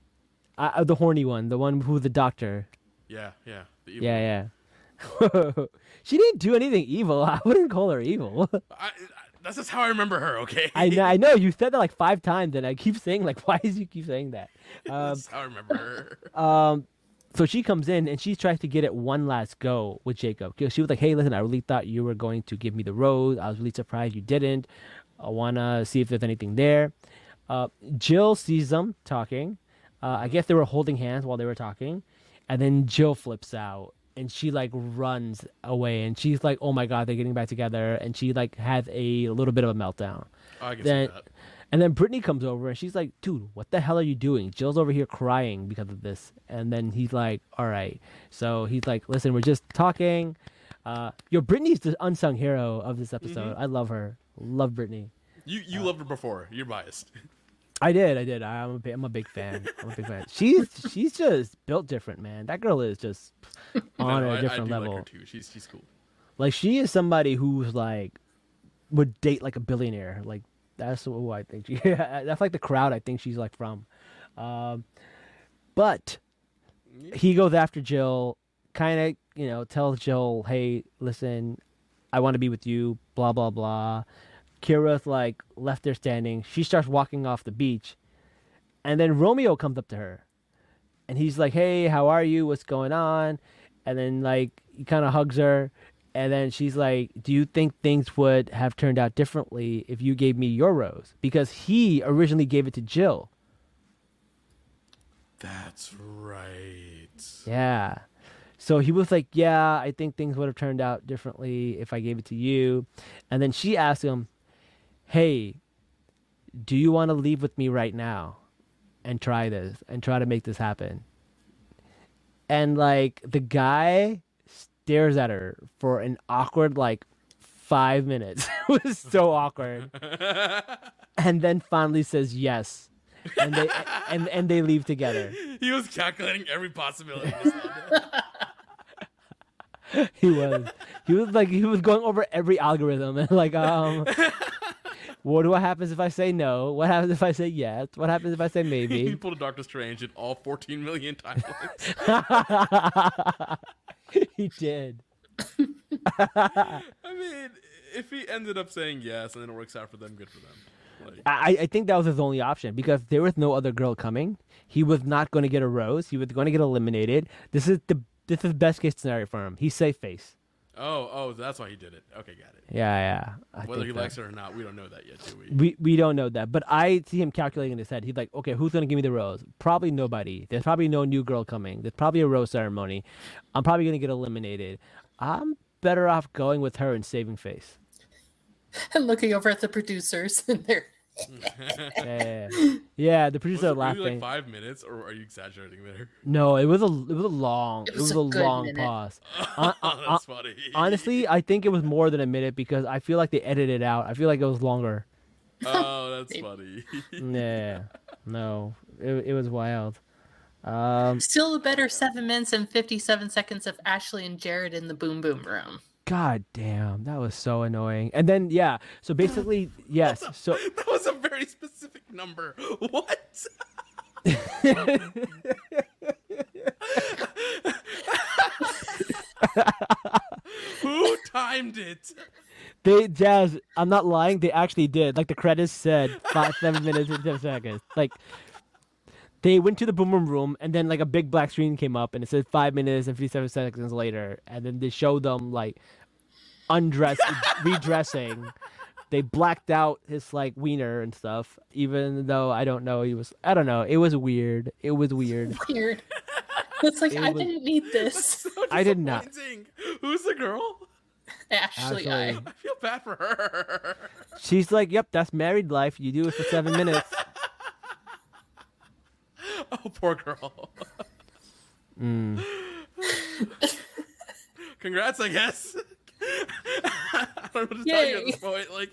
Uh, the horny one, the one who the doctor. Yeah, yeah. The evil Yeah, yeah. she didn't do anything evil. I wouldn't call her evil. I, I, that's just how I remember her, okay? I know, I know you said that like five times, and I keep saying like, why does you keep saying that? Um, that's how I remember her. um, so she comes in and she tries to get it one last go with Jacob. She was like, "Hey, listen, I really thought you were going to give me the rose. I was really surprised you didn't. I wanna see if there's anything there." Uh, Jill sees them talking. Uh, I guess they were holding hands while they were talking, and then Jill flips out and she like runs away and she's like, "Oh my god, they're getting back together!" And she like has a little bit of a meltdown. Oh, I can Then, see that. and then Brittany comes over and she's like, "Dude, what the hell are you doing?" Jill's over here crying because of this, and then he's like, "All right." So he's like, "Listen, we're just talking." Uh, yo, Brittany's the unsung hero of this episode. I love her. Love Brittany. You you loved her before. You're biased. I did, I did. I'm a, bi- I'm a big fan. I'm a big fan. She's she's just built different, man. That girl is just on No, a I- different I, do level. Like her too. She's she's cool. Like she is somebody who's like would date like a billionaire. Like that's who I think she. that's like the crowd I think she's like from. Um, but he goes after Jill, kind of you know tells Jill, "Hey, listen, I want to be with you." Blah blah blah. Kira's like left there standing. She starts walking off the beach, and then Romeo comes up to her, and he's like, "Hey, how are you? What's going on?" And then like he kind of hugs her, and then she's like, "Do you think things would have turned out differently if you gave me your rose?" Because he originally gave it to Jill. That's right. Yeah. So he was like, "Yeah, I think things would have turned out differently if I gave it to you." And then she asked him, "Hey, do you want to leave with me right now and try this and try to make this happen?" And like the guy stares at her for an awkward like 5 minutes. it was so awkward. and then finally says yes. and they and and they leave together. He was calculating every possibility. in his head. He was he was like he was going over every algorithm and like um. What do what happens if I say no? What happens if I say yes? What happens if I say he maybe? pulled a Doctor Strange in all 14 million timelines. he did. I mean, if he ended up saying yes and then it works out for them, good for them. Like, I, I think that was his only option because there was no other girl coming. He was not going to get a rose. He was going to get eliminated. This is the this is best case scenario for him. He's safe face. Oh, oh, that's why he did it. Okay, got it. Yeah, yeah. I Whether he that- likes it or not, we don't know that yet, do we? We we don't know that, but I see him calculating in his head. He's like, okay, who's gonna give me the rose? Probably nobody. There's probably no new girl coming. There's probably a rose ceremony. I'm probably gonna get eliminated. I'm better off going with her and saving face. and looking over at the producers and they're Yeah, yeah. The Was producer it really laughing. like five minutes, or are you exaggerating there? no, it was a it was a long it It was, was a, a long minute. pause. Hon- hon- that's funny. honestly, I think it was more than a minute because I feel like they edited it out. I feel like it was longer. oh, that's funny. Yeah, no, it it was wild. Um, still a better seven minutes and 57 seconds of Ashley and Jared in the boom boom room. God damn, that was so annoying. And then yeah, so basically yes, so that was a very specific number. What? Who timed it? they Jazz, I'm not lying, they actually did. Like the credits said, five seven minutes and ten seconds. Like they went to the boom room room and then like a big black screen came up and it said five minutes and fifty seven seconds later and then they showed them like undressed redressing. They blacked out his like wiener and stuff, even though I don't know he was I don't know. It was weird. It was weird. Weird. It's like It I was- didn't need this. So I did not. Who's the girl? Ashley, I. Ashley. I feel bad for her. She's like, Yep, that's married life. You do it for seven minutes. Oh, poor girl. Mm. Congrats, I guess. I don't know what to tell you at this point. Like,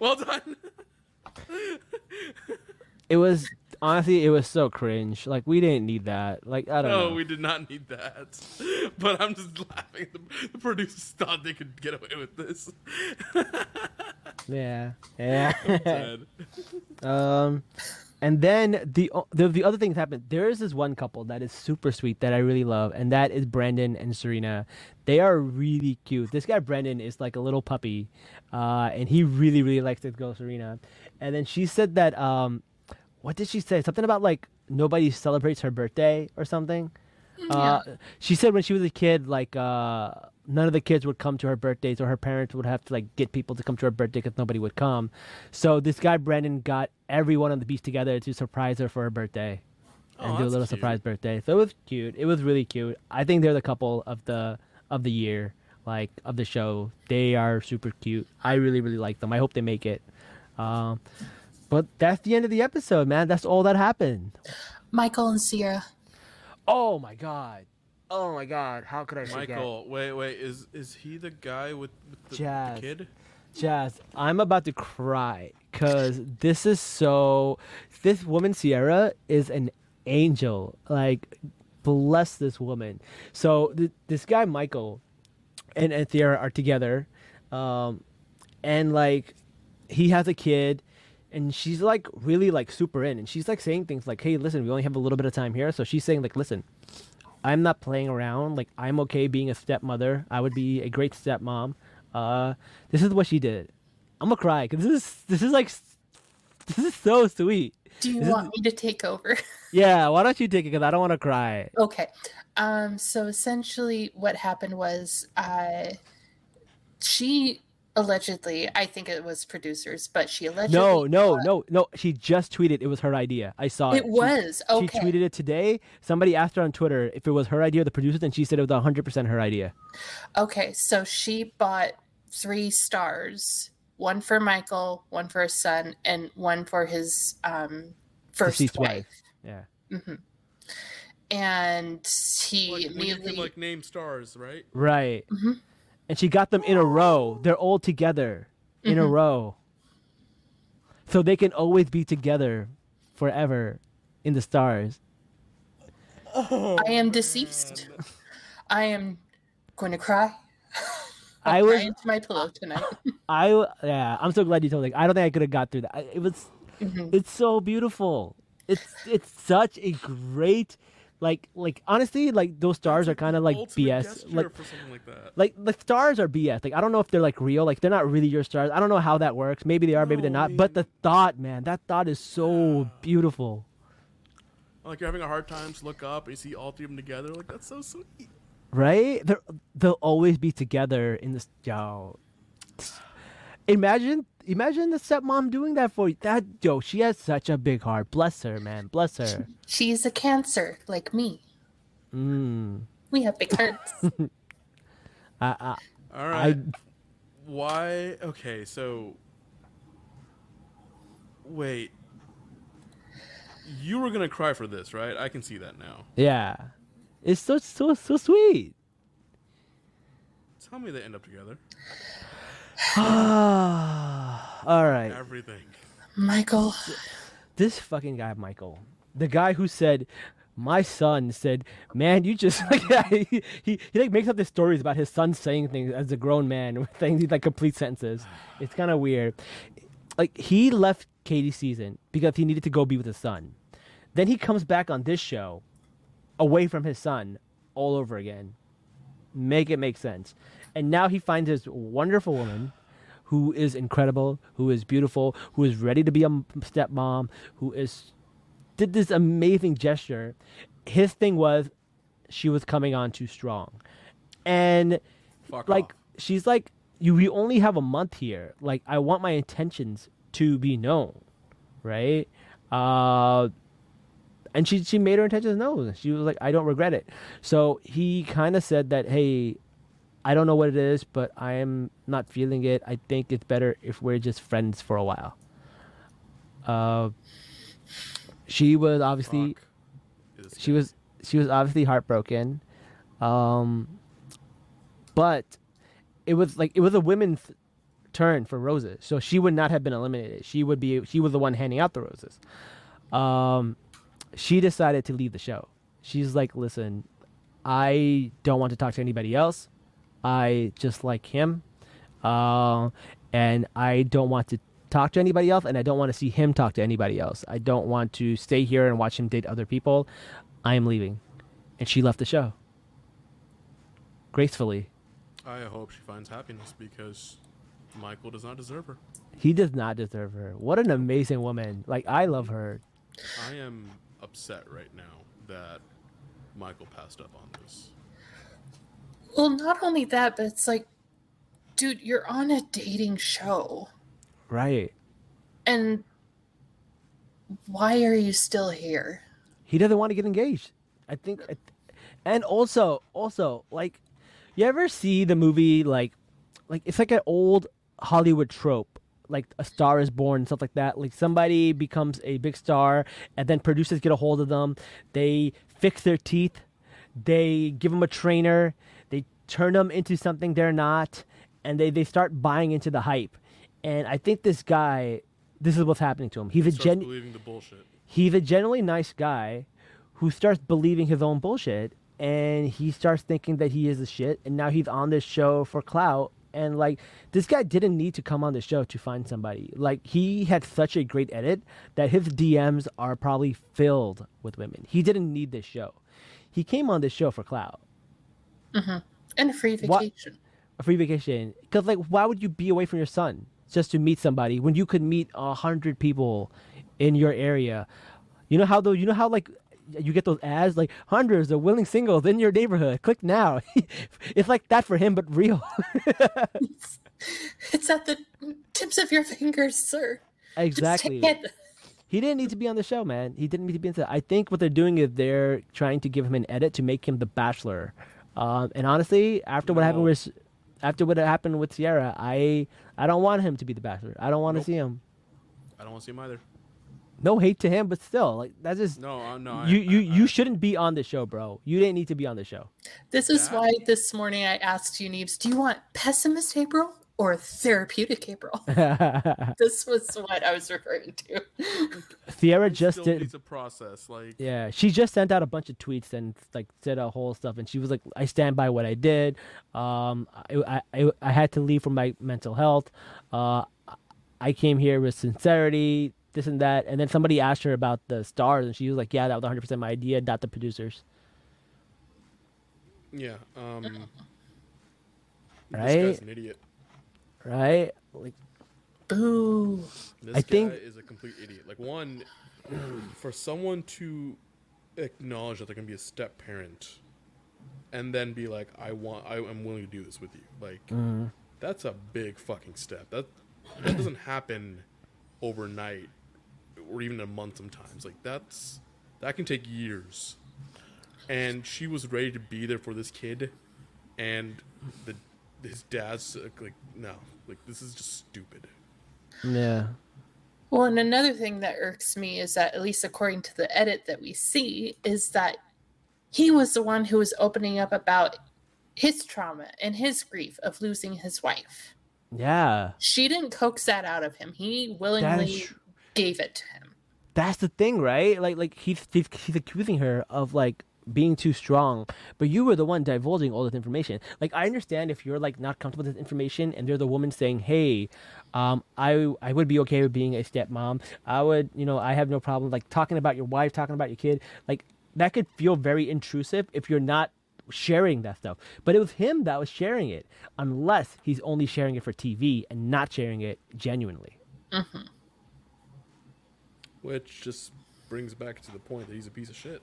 well done. It was honestly, it was so cringe. Like we didn't need that. Like I don't No, know. we did not need that. But I'm just laughing. The, the producers thought they could get away with this. Yeah, yeah. Dead. um, and then the, the the other things happened. There is this one couple that is super sweet that I really love, and that is Brandon and Serena. They are really cute. This guy Brandon is like a little puppy, uh, and he really really likes this girl Serena. And then she said that um, what did she say? Something about like nobody celebrates her birthday or something. Uh, she said when she was a kid, like uh, none of the kids would come to her birthdays, or her parents would have to like get people to come to her birthday because nobody would come. So this guy Brandon got everyone on the beach together to surprise her for her birthday, and Oh, do a little cute. surprise birthday. So it was cute. It was really cute. I think they're the couple of the of the year, like of the show. They are super cute. I really really like them. I hope they make it. Um, but that's the end of the episode, man. That's all that happened. Michael and Sierra. Oh my god. Oh my god. How could I forget? Michael, wait, wait. Is is he the guy with, with the, the kid? Jazz, I'm about to cry because this is so. This woman, Sierra, is an angel. Like, bless this woman. So, th- this guy, Michael, and, and Sierra are together. Um, and, like, he has a kid. And she's like really like super in, and she's like saying things like, "Hey, listen, we only have a little bit of time here." So she's saying like, "Listen, I'm not playing around. Like I'm okay being a stepmother. I would be a great stepmom. Uh, this is what she did. I'm gonna cry because this is this is like this is so sweet. Do you This is- want me to take over? Yeah, why don't you take it? Because I don't want to cry. Okay. Um, so essentially what happened was uh she allegedly I think it was producers, but she allegedly No, no, uh, no, no. She just tweeted it was her idea. I saw it. It She- was. She, Okay. tweeted it today. Somebody asked her on Twitter if it was her idea or the producers, and she said it was 100% her idea. Okay, so she bought three stars, one for Michael, one for his son, and one for his um first wife. wife. Yeah. hmm And he Like, when you immediately like name stars, right? Right. Mhm. And she got them in a row. They're all together in a Mhm. row. So they can always be together forever in the stars. I am deceased. I am going to cry. I was- into my pillow tonight. I w- yeah, I'm so glad you told me. I don't think I could have got through that. It was Mhm. it's so beautiful. It's it's such a great like like honestly like those stars are kind of like BS. Like for something like that. like the stars are BS. Like I don't know if they're like real. Like they're not really your stars. I don't know how that works. Maybe they are, maybe they're No, I not. But the thought, man, that thought is so beautiful. Like you're having a hard time to look up and you see all three of them together. Like that's so sweet. Right? They're, they'll always be together in this. Yo, imagine, imagine the stepmom doing that for you. That yo, she has such a big heart. Bless her, man. Bless her. She's a cancer like me. Mm. We have big hearts. I, I, All right. I, Why? Okay, so wait. You were gonna cry for this, right? I can see that now. yeah, it's so so so sweet. Tell me they end up together. All right. Everything. Michael, this fucking guy Michael, the guy who said, "My son said, man, you just like he, he he like makes up these stories about his son saying things as a grown man with things these like complete sentences. It's kind of weird. Like he left Katie's season because he needed to go be with his son. Then he comes back on this show, away from his son, all over again. Make it make sense. And now he finds this wonderful woman who is incredible, who is beautiful, who is ready to be a stepmom, who is did this amazing gesture. His thing was she was coming on too strong. And Fuck like off. she's like you we only have a month here. Like I want my intentions to be known, right? Uh and she she made her intentions known. She was like, I don't regret it. So he kind of said that, hey, I don't know what it is, but I am not feeling it. I think it's better if we're just friends for a while. Uh, she was obviously she was she was obviously heartbroken, um, but it was like it was a women's turn for roses, so she would not have been eliminated. She would be she was the one handing out the roses. Um, she decided to leave the show. She's like, listen, I don't want to talk to anybody else. I just like him, uh, and I don't want to talk to anybody else, and I don't want to see him talk to anybody else. I don't want to stay here and watch him date other people. I am leaving, and she left the show gracefully. I hope she finds happiness because Michael does not deserve her. He does not deserve her. What an amazing woman! Like I love her. I am upset right now that Michael passed up on this. well, not only that, but it's like, dude, you're on a dating show. Right. And why are you still here? he doesn't want to get engaged. I think, I th- and also, also, like, you ever see the movie like, like it's like an old Hollywood trope, like A Star Is Born, stuff like that. Like somebody becomes a big star, and then producers get a hold of them. They fix their teeth, they give them a trainer, they turn them into something they're not, and they they start buying into the hype. And I think this guy, this is what's happening to him. He's a Starts gen believing the bullshit. he's a generally nice guy who starts believing his own bullshit and he starts thinking that he is the shit and now he's on this show for clout and like this guy didn't need to come on the show to find somebody. Like he had such a great edit that his dms are probably filled with women. He didn't need this show. He came on this show for clout. Mm-hmm. And a free What- vacation. a free vacation. Because like why would you be away from your son just to meet somebody when you could meet a hundred people in your area? You know how though you know how like you get those ads like hundreds of willing singles in your neighborhood. Click now. It's like that for him but real. It's at the tips of your fingers, sir. Just exactly. take it. he didn't need to be on the show man. He didn't need to be on the i think what they're doing is they're trying to give him an edit to make him the bachelor. Um, and honestly after what happened with after what happened with sierra i i don't want him to be the bachelor. I don't want to Nope. see him. I don't want to see him either. No hate to him, but still, like that's just No, uh, no. I- you you I- you shouldn't be on the show, bro. You didn't need to be on the show. This is That- why this morning I asked you, Neebs, do you want pessimist April or therapeutic April. this was what I was referring to. Sierra just still did. needs a process. Like, Yeah, she just sent out a bunch of tweets and like said a whole stuff, and she was like, "I stand by what I did. Um, I I, I had to leave for my mental health. Uh, I came here with sincerity, this and that." And then somebody asked her about the stars, and she was like, "Yeah, that was 100 percent my idea, not the producers." yeah. Um, This Right? guy's an idiot. Right? Like, Ooh. This I guy think- is a complete idiot. Like one, for someone to acknowledge that they're gonna be a step parent, and then be like, "I want, I am willing to do this with you." Like, Mm-hmm. that's a big fucking step. That that doesn't happen overnight, or even a month. Sometimes, like that's that can take years. And she was ready to be there for this kid, and the his dad's like, no, like this is just stupid. yeah, Well, and another thing that irks me is that, at least according to the edit that we see, is that he was the one who was opening up about his trauma and his grief of losing his wife. yeah. She didn't coax that out of him. He willingly tr- gave it to him. that's the thing, right? Like, like he's he's, he's accusing her of like being too strong, but you were the one divulging all this information. Like, I understand if you're like not comfortable with this information, and they're the woman saying, "Hey, um, I I would be okay with being a stepmom. I would, you know, I have no problem like talking about your wife, talking about your kid. Like, that could feel very intrusive if you're not." sharing that stuff but it was him that was sharing it unless he's only sharing it for tv and not sharing it genuinely Which just brings back to the point that he's a piece of shit.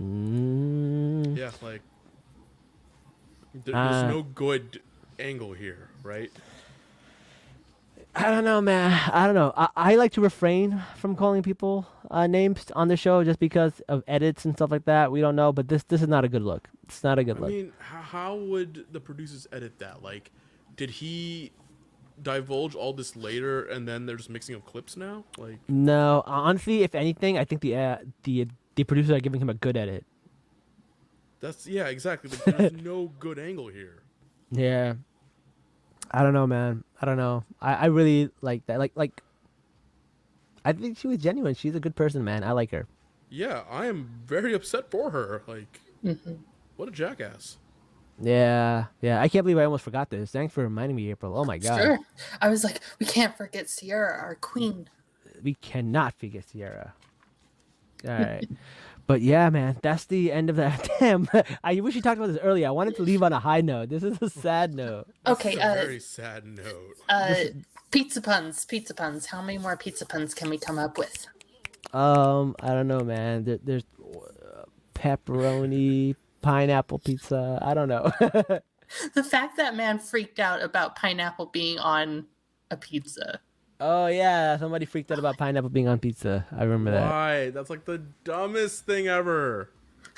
mm, Yeah, like there, Uh, there's no good angle here, right? I don't know, man. I don't know. I, I like to refrain from calling people uh, names on the show just because of edits and stuff like that. We don't know, but this this is not a good look. It's not a good I look. I mean, how, how would the producers edit that? Like, did he divulge all this later, and then they're just mixing up clips now? Like, no, honestly, if anything, I think the uh, the the producers are giving him a good edit. that's yeah, exactly. Like, there's no good angle here. Yeah. I don't know, man. I don't know. I, I really like that. Like like. I think she was genuine. She's a good person, man. I like her. Yeah, I am very upset for her. Like, what a jackass. Yeah, yeah. I can't believe I almost forgot this. Thanks for reminding me, April. Oh my god. Sure. I was like, we can't forget Sierra, our queen. we cannot forget Sierra. All right. but yeah, man, that's the end of that. Damn. I wish you talked about this earlier. I wanted to leave on a high note. This is a sad note. Okay, a uh, very sad note. uh, pizza puns, pizza puns. How many more pizza puns can we come up with? Um, I don't know, man. There, there's uh, pepperoni, pineapple pizza. I don't know. The fact that man freaked out about pineapple being on a pizza. oh yeah, somebody freaked out about pineapple being on pizza. I remember that. Why? That's like the dumbest thing ever.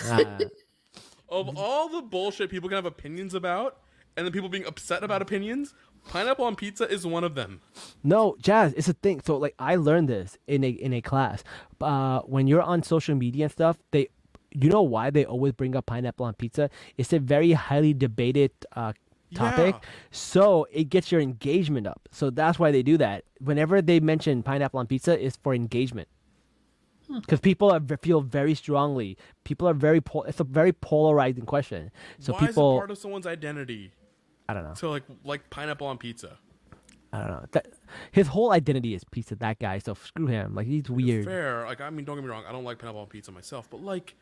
Ah. Of all the bullshit people can have opinions about, and then people being upset about opinions, pineapple on pizza is one of them. No, Jazz, it's a thing. So like I learned this in a in a class. Uh, when you're on social media and stuff, they you know why they always bring up pineapple on pizza? It's a very highly debated uh, topic. Yeah. So it gets your engagement up. So that's why they do that. Whenever they mention pineapple on pizza, it's for engagement. Because people are, feel very strongly. People are very. Pol- it's a very polarizing question. So Why people. is it part of someone's identity I don't know. So like like pineapple on pizza? I don't know. That, his whole identity is pizza. That guy. So screw him. Like he's weird. Fair. Like I mean, don't get me wrong, I don't like pineapple on pizza myself, but like,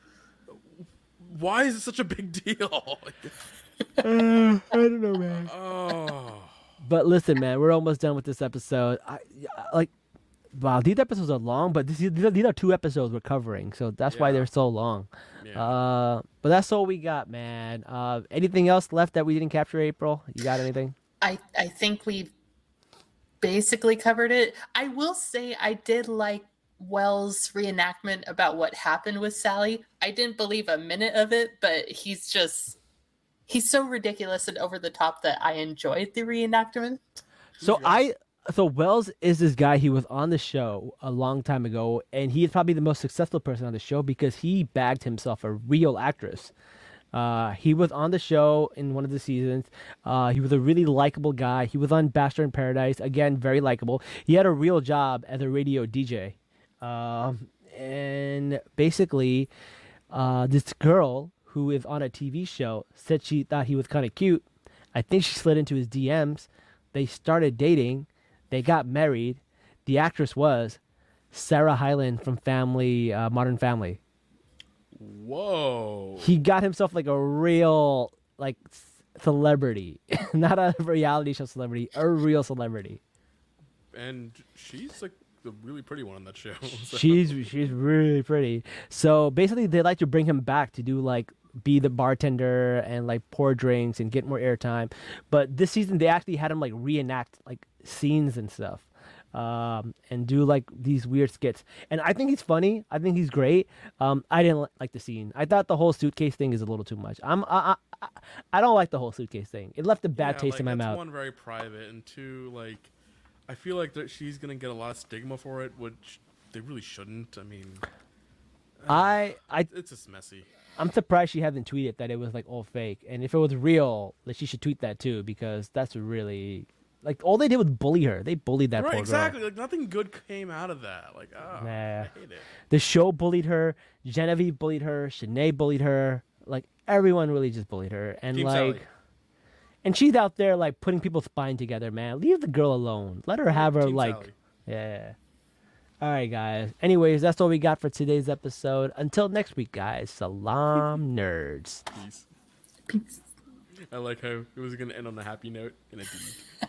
why is it such a big deal? I don't know, man. oh, But listen, man, we're almost done with this episode. I, I- like, wow, these episodes are long, but this, these, are, two episodes we're covering, so that's why they're so long. yeah. Uh, but that's all we got, man. Uh, anything else left that we didn't capture, April? You got anything? I I think we basically covered it. I will say I did like Wells' reenactment about what happened with Salley. I didn't believe a minute of it, but he's just he's so ridiculous and over the top that I enjoyed the reenactment. So Who's I, so Wells is this guy. He was on the show a long time ago, and he is probably the most successful person on the show because he bagged himself a real actress. Uh, he was on the show in one of the seasons. Uh, he was a really likable guy. He was on Bachelor in Paradise. Again, very likable. He had a real job as a radio DJ. Um, and basically, uh, this girl who is on a TV show said she thought he was kind of cute. I think she slid into his DMs. They started dating. They got married. The actress was Sarah Hyland from Family, uh, Modern Family. Whoa. He got himself like a real like celebrity, not a reality show celebrity, a real celebrity. and she's like the really pretty one on that show. so- She's she's really pretty. So basically, they like to bring him back to do like be the bartender and like pour drinks and get more airtime. But this season, they actually had him like reenact like scenes and stuff, um, and do like these weird skits. And I think he's funny. I think he's great. Um, I didn't like the scene. I thought the whole suitcase thing is a little too much. I'm I I, I- don't like the whole suitcase thing. It left a bad Yeah, taste like, in my mouth. One very private, and two, like, I feel like that she's gonna get a lot of stigma for it, which they really shouldn't. I mean, I I it's just messy. I'm surprised she hasn't tweeted that it was like all fake. And if it was real, like she should tweet that too because that's really like all they did was bully her. They bullied that right, poor exactly. girl. Like nothing good came out of that. Like, oh, Nah. I hate it. The show bullied her. Genevieve bullied her. Shanae bullied her. Like everyone really just bullied her. And Team like, Salley. And she's out there like putting people's spine together. Man, leave the girl alone. Let her have her Team like, Salley. yeah. All right, guys. Anyways, that's all we got for today's episode. Until next week, guys. Salam, nerds. Peace. Peace. I like how it was gonna end on a happy note, and it didn't.